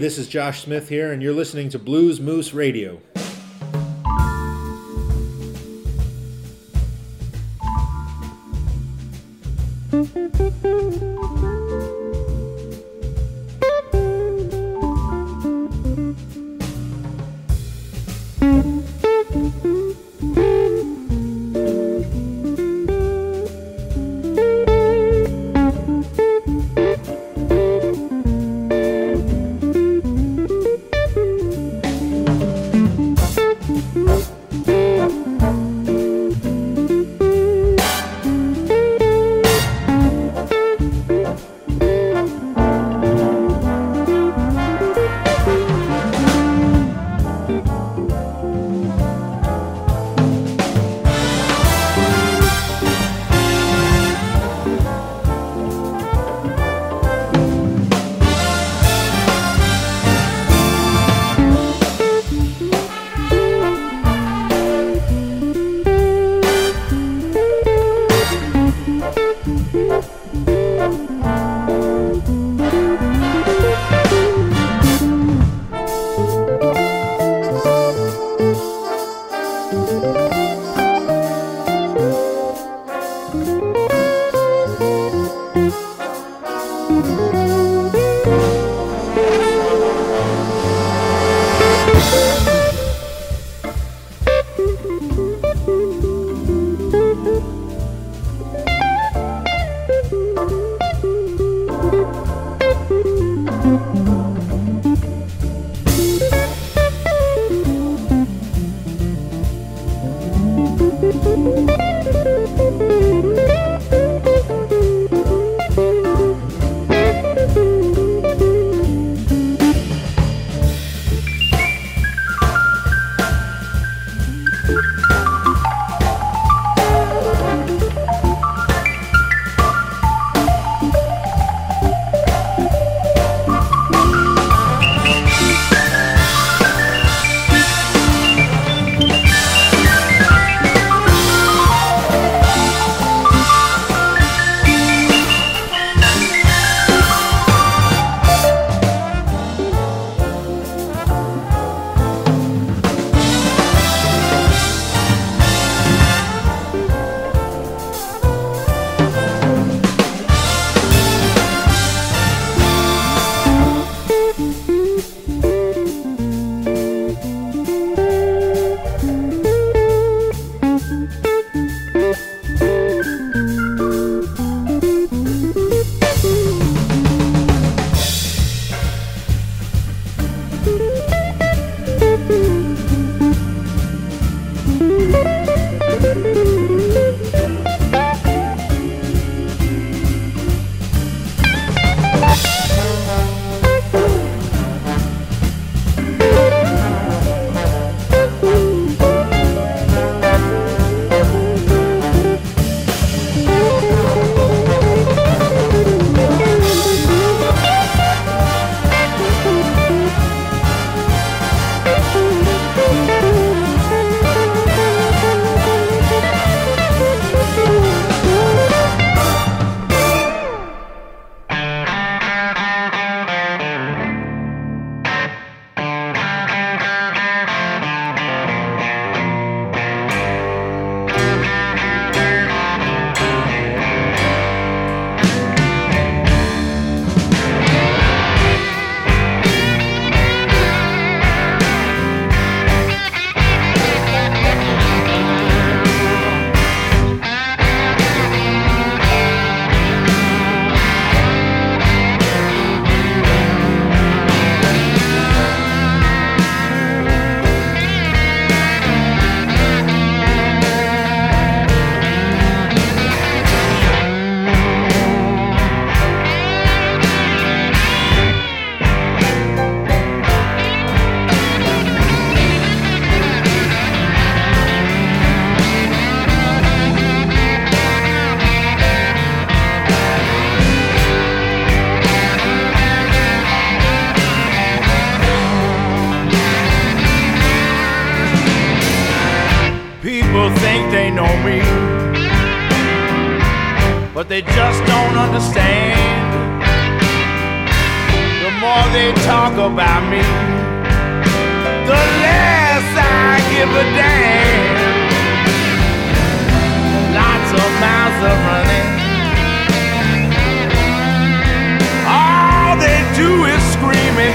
This is Josh Smith here, and you're listening to Blues Moose Radio.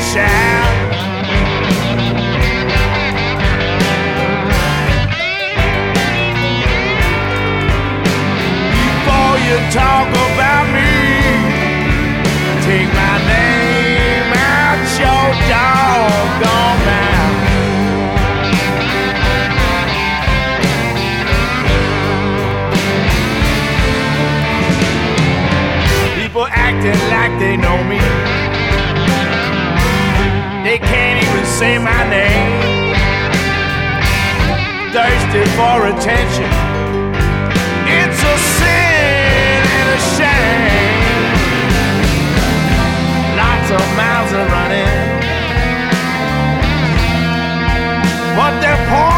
shout. Before you talk about me, take my name out your doggone mouth. People acting like they know me. say my name. Thirsty for attention. It's a sin and a shame. Lots of mouths are running, but they're poor.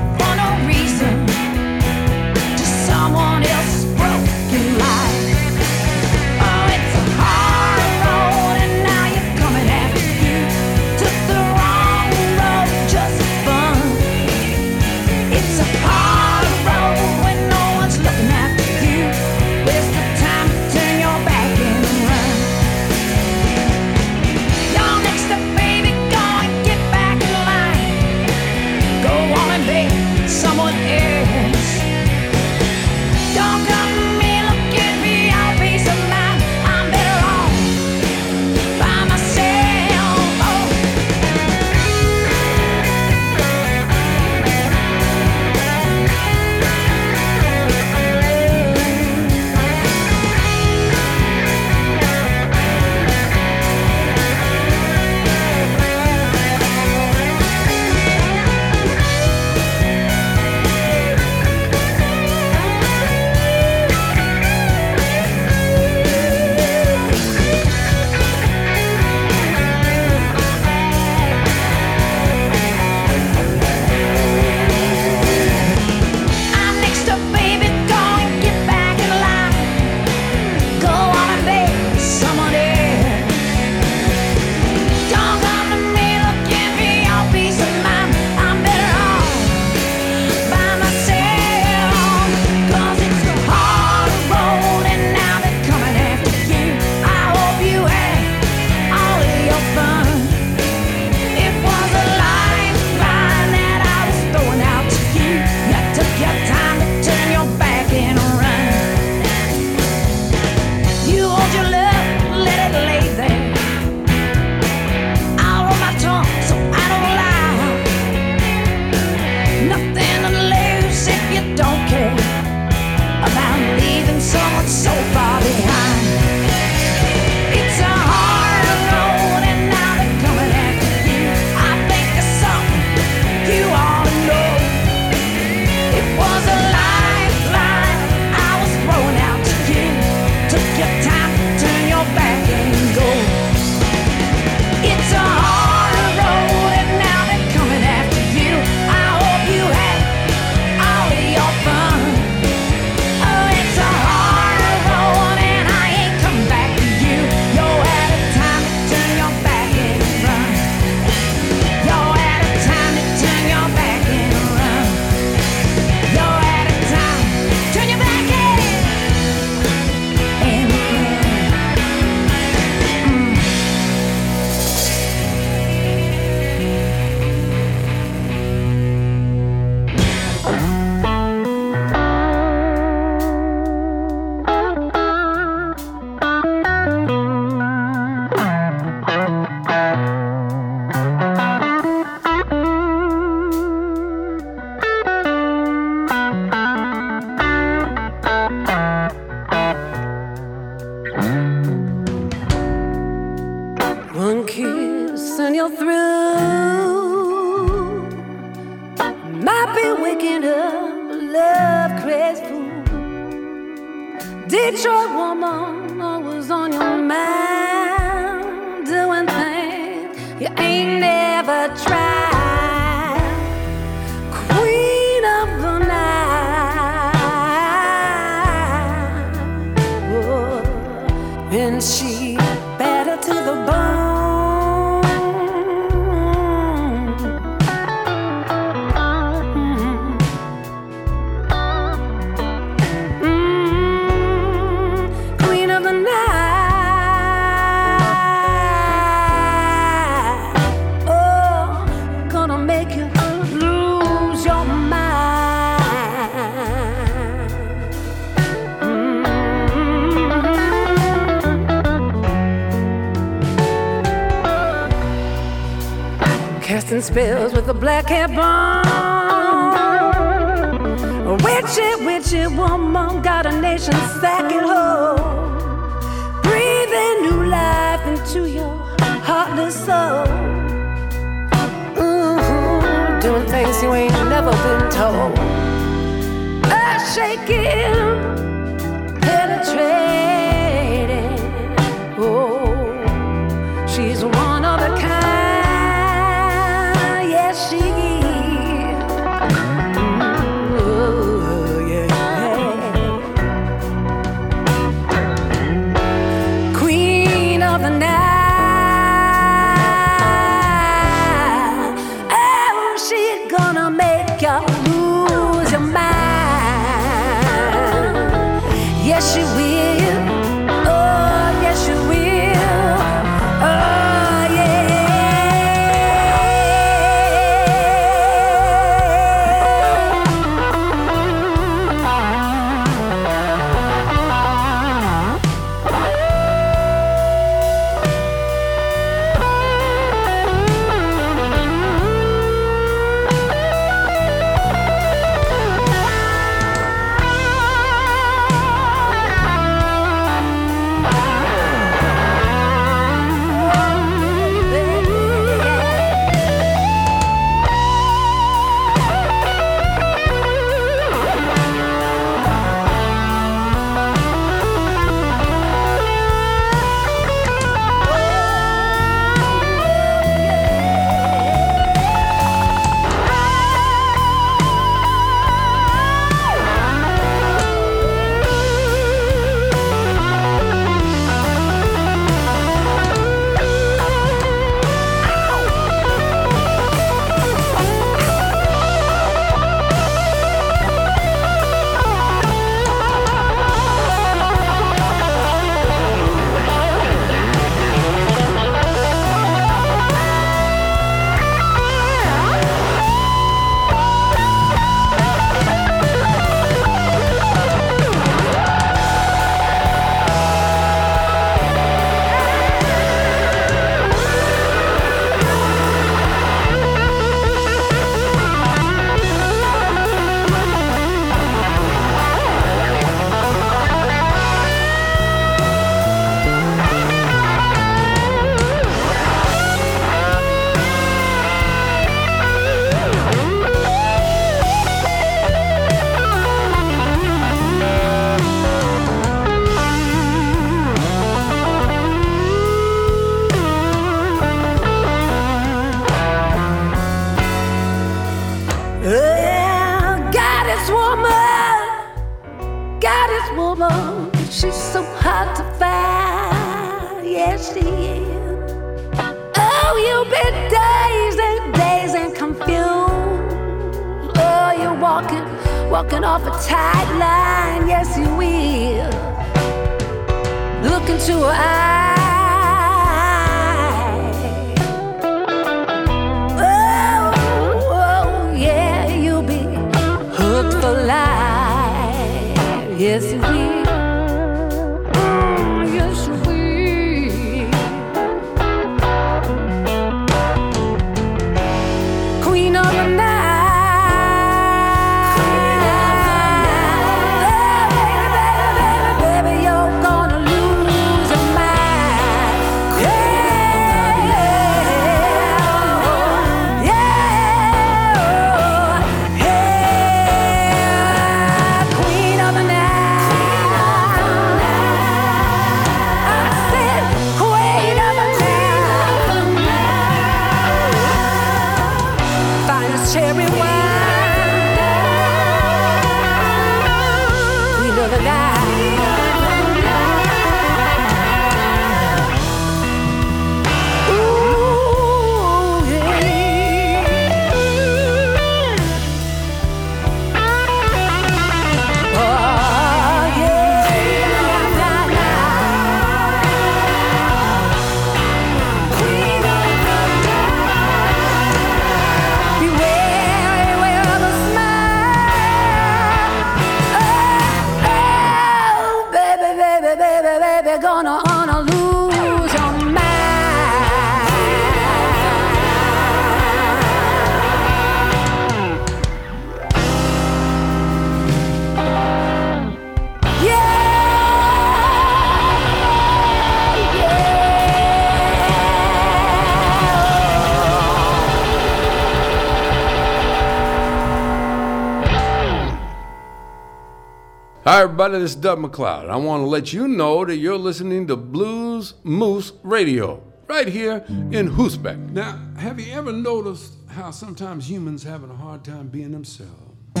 Hi, everybody, this is Doug MacLeod. I want to let you know that you're listening to Blues Moose Radio right here in Groesbeek. Now, have you ever noticed how sometimes humans having a hard time being themselves? They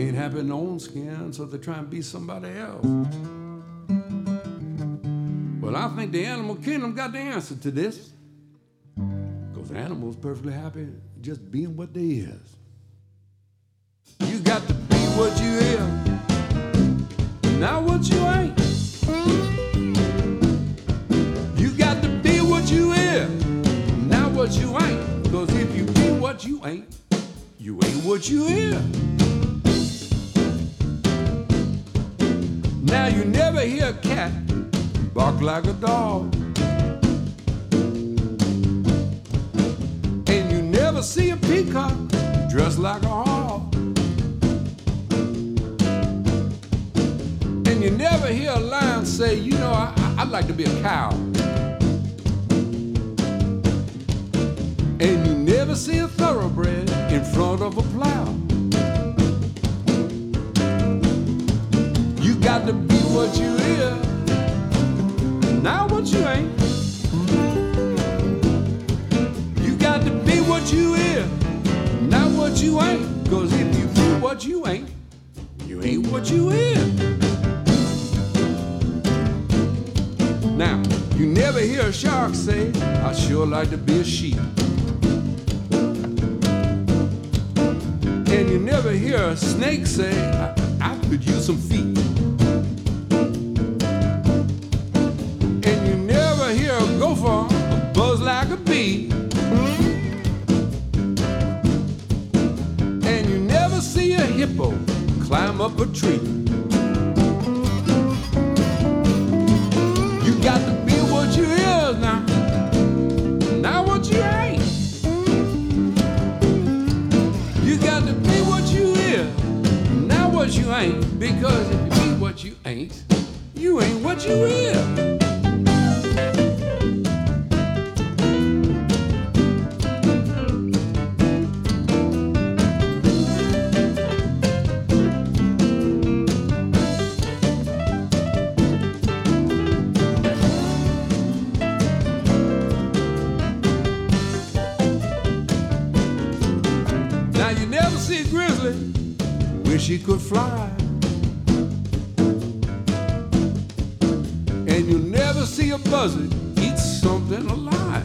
ain't happy in their own skin, so they try and be somebody else. Well, I think the animal kingdom got the answer to this. Because animals perfectly happy just being what they is. You got to be what you is, not what you ain't. You got to be what you is, not what you ain't. Cause if you be what you ain't, you ain't what you is. Now you never hear a cat bark like a dog. And you never see a peacock dressed like a never hear a lion say, you know, I, I'd like to be a cow. And you never see a thoroughbred in front of a plow. You got to be what you is, not what you ain't. You got to be what you is, not what you ain't. Cause if you be what you ain't, you ain't what you is. Never hear a shark say, I sure like to be a sheep. And you never hear a snake say, I, I could use some feet. wish she could fly. And you'll never see a buzzard eat something alive.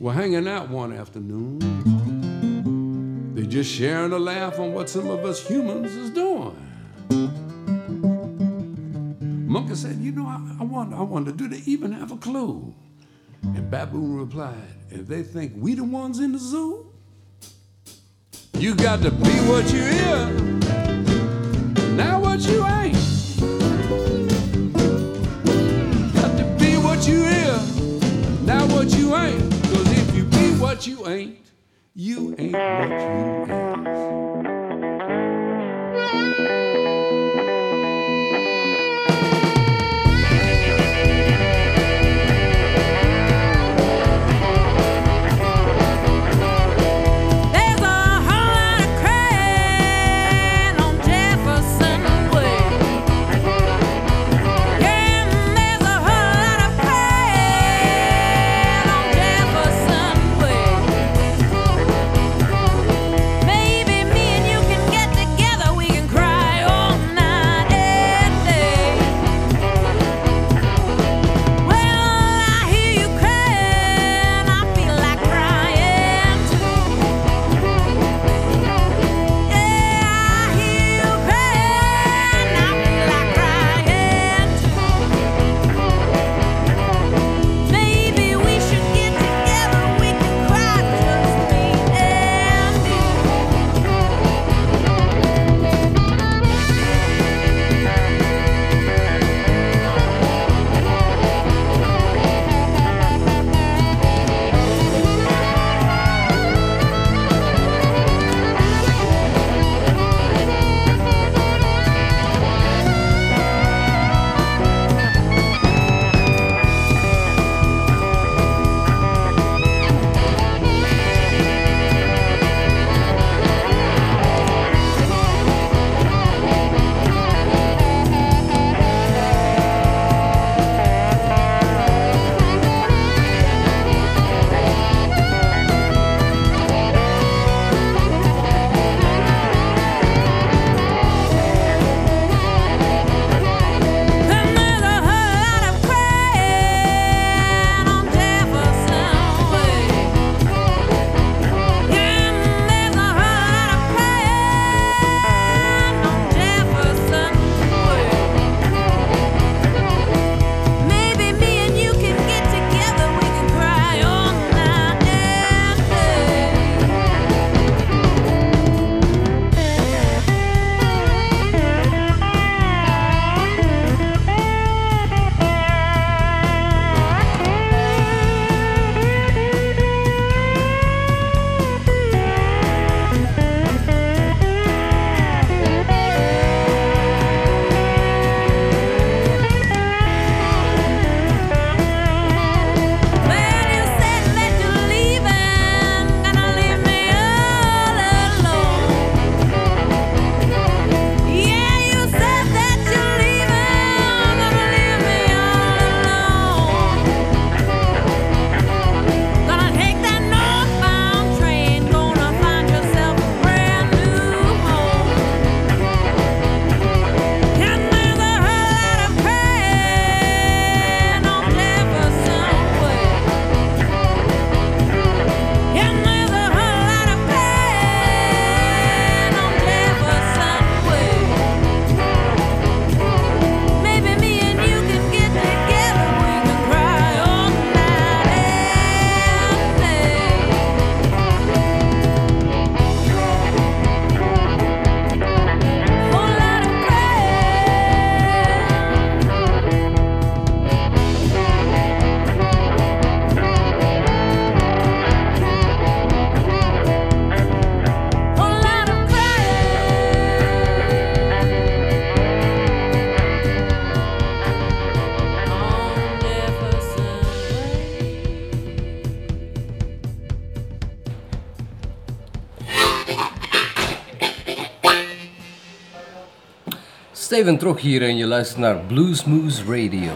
Were hanging out one afternoon. They just sharing a laugh on what some of us humans is doing. Monkey said, "You know, I, I wonder, I wonder, do they even have a clue?" And baboon replied, "If they think we the ones in the zoo, you got to be what you is, not what you ain't. Got to be what you is, not what you ain't. What you ain't, you ain't what you is." Steven Trog hier en je luistert naar Blues Moose Radio.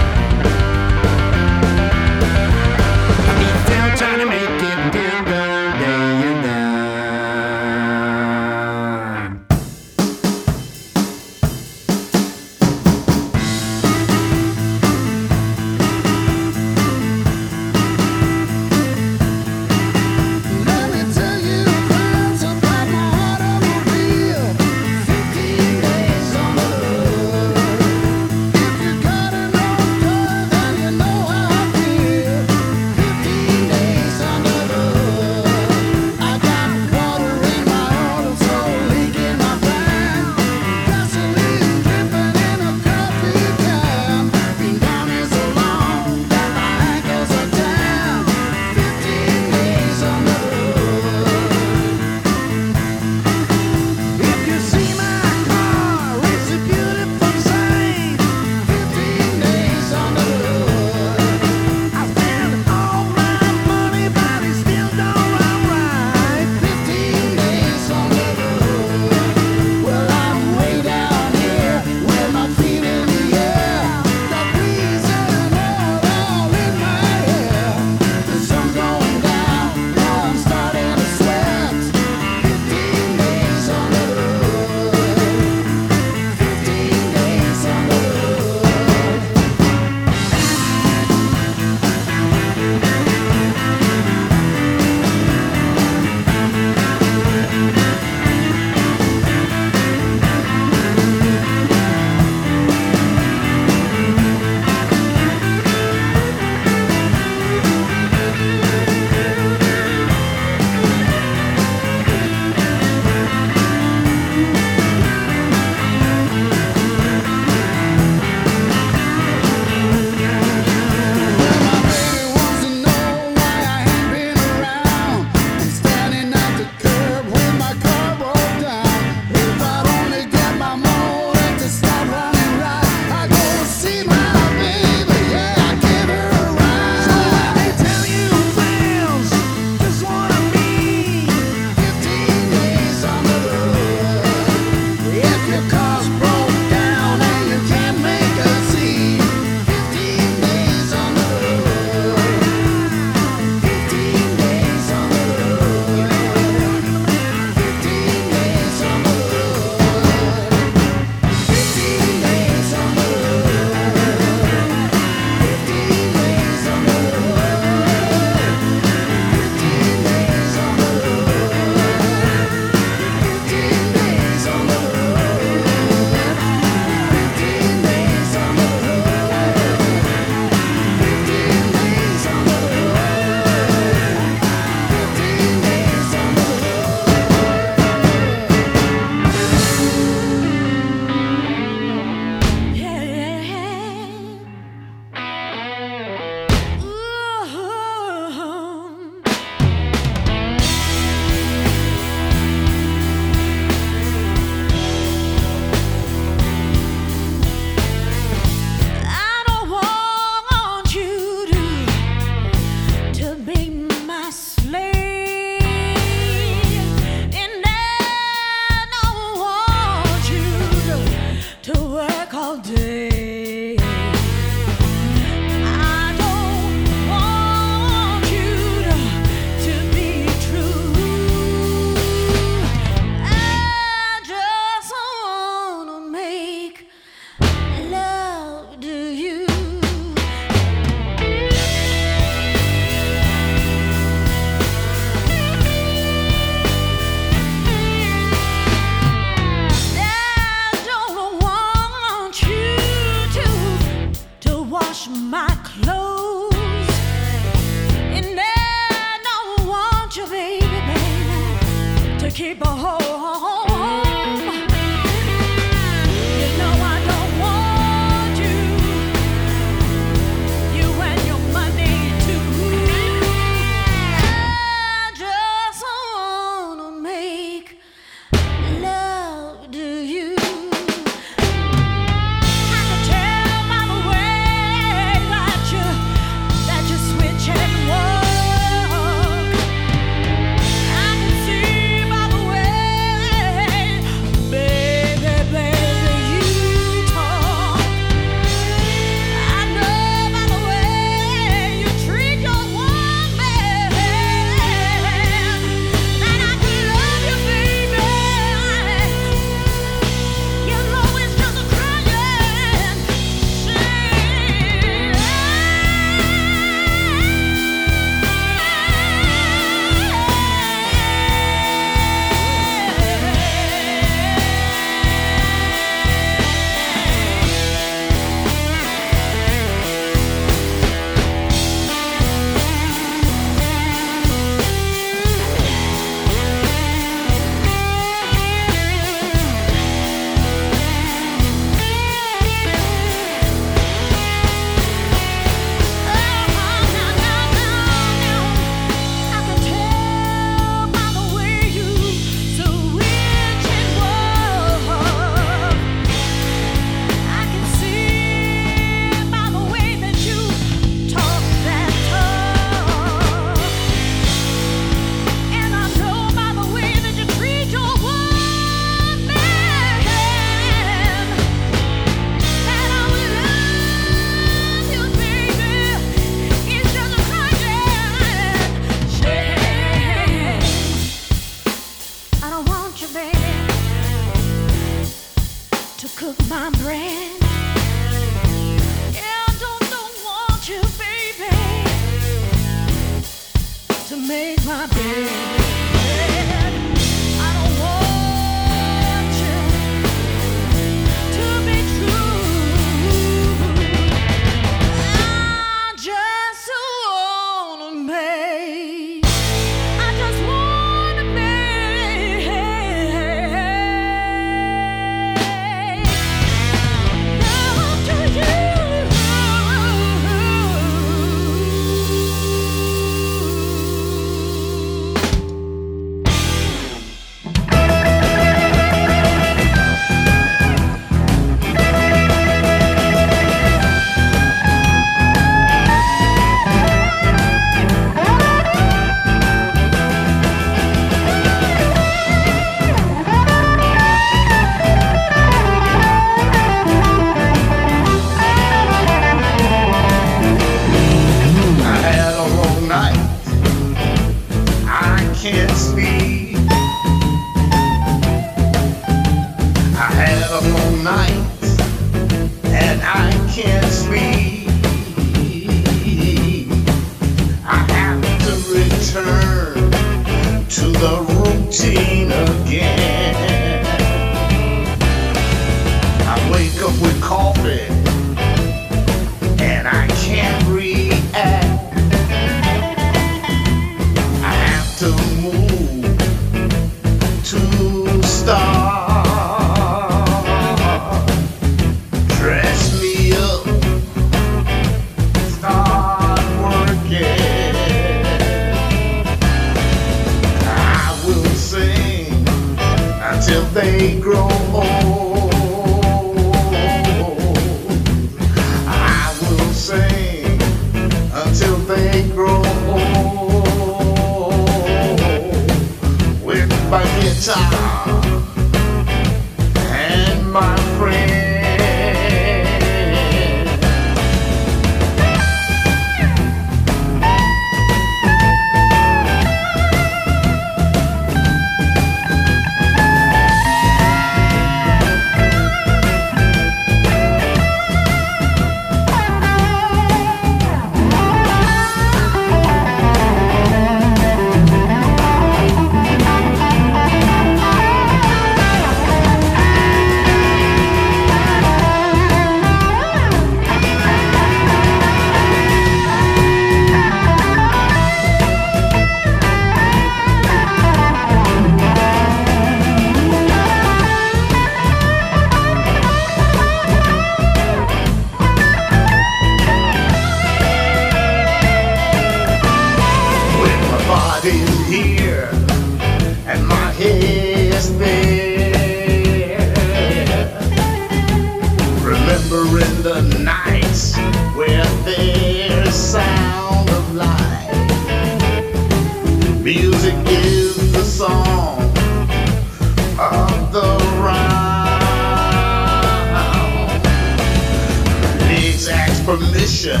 Permission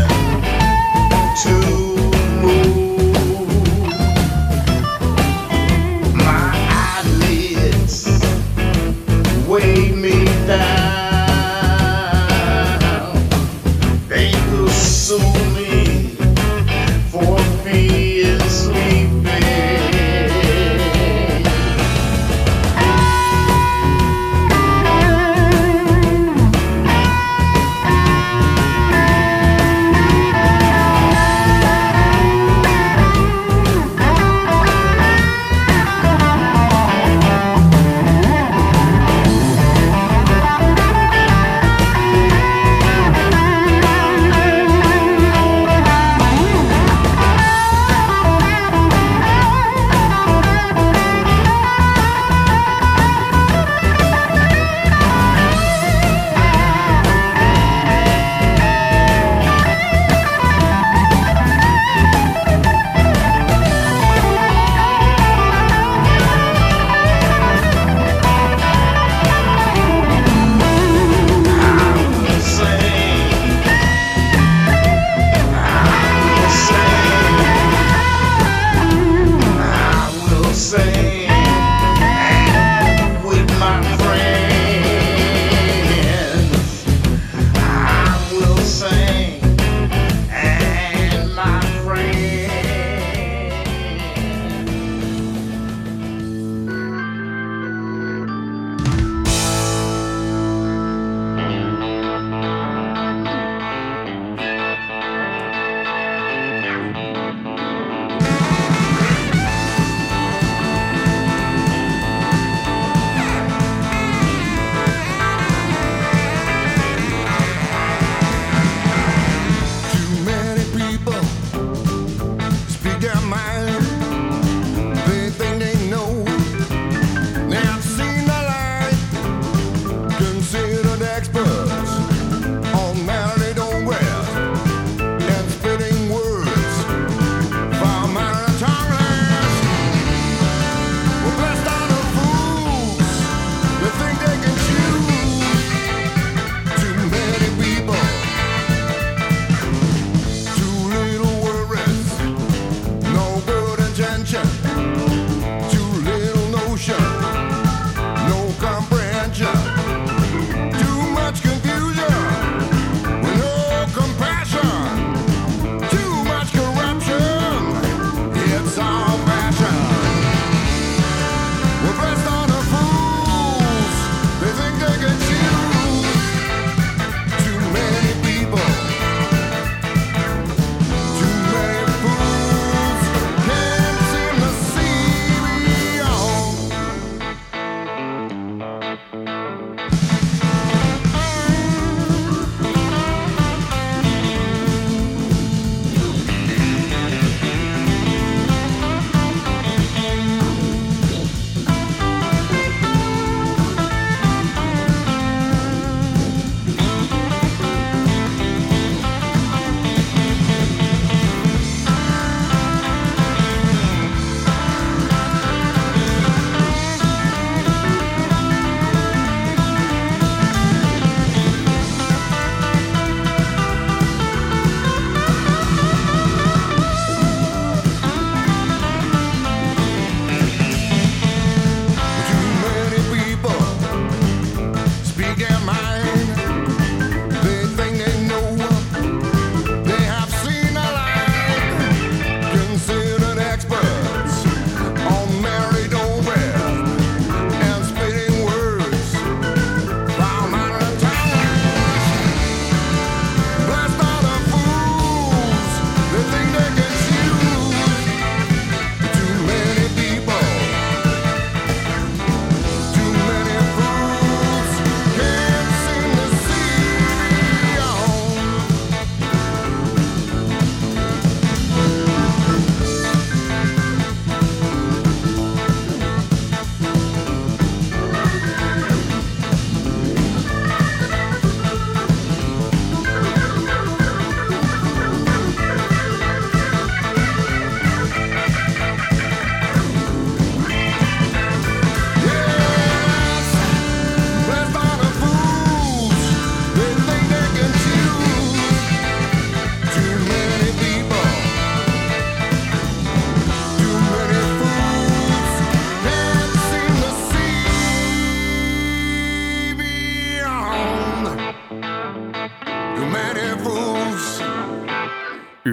to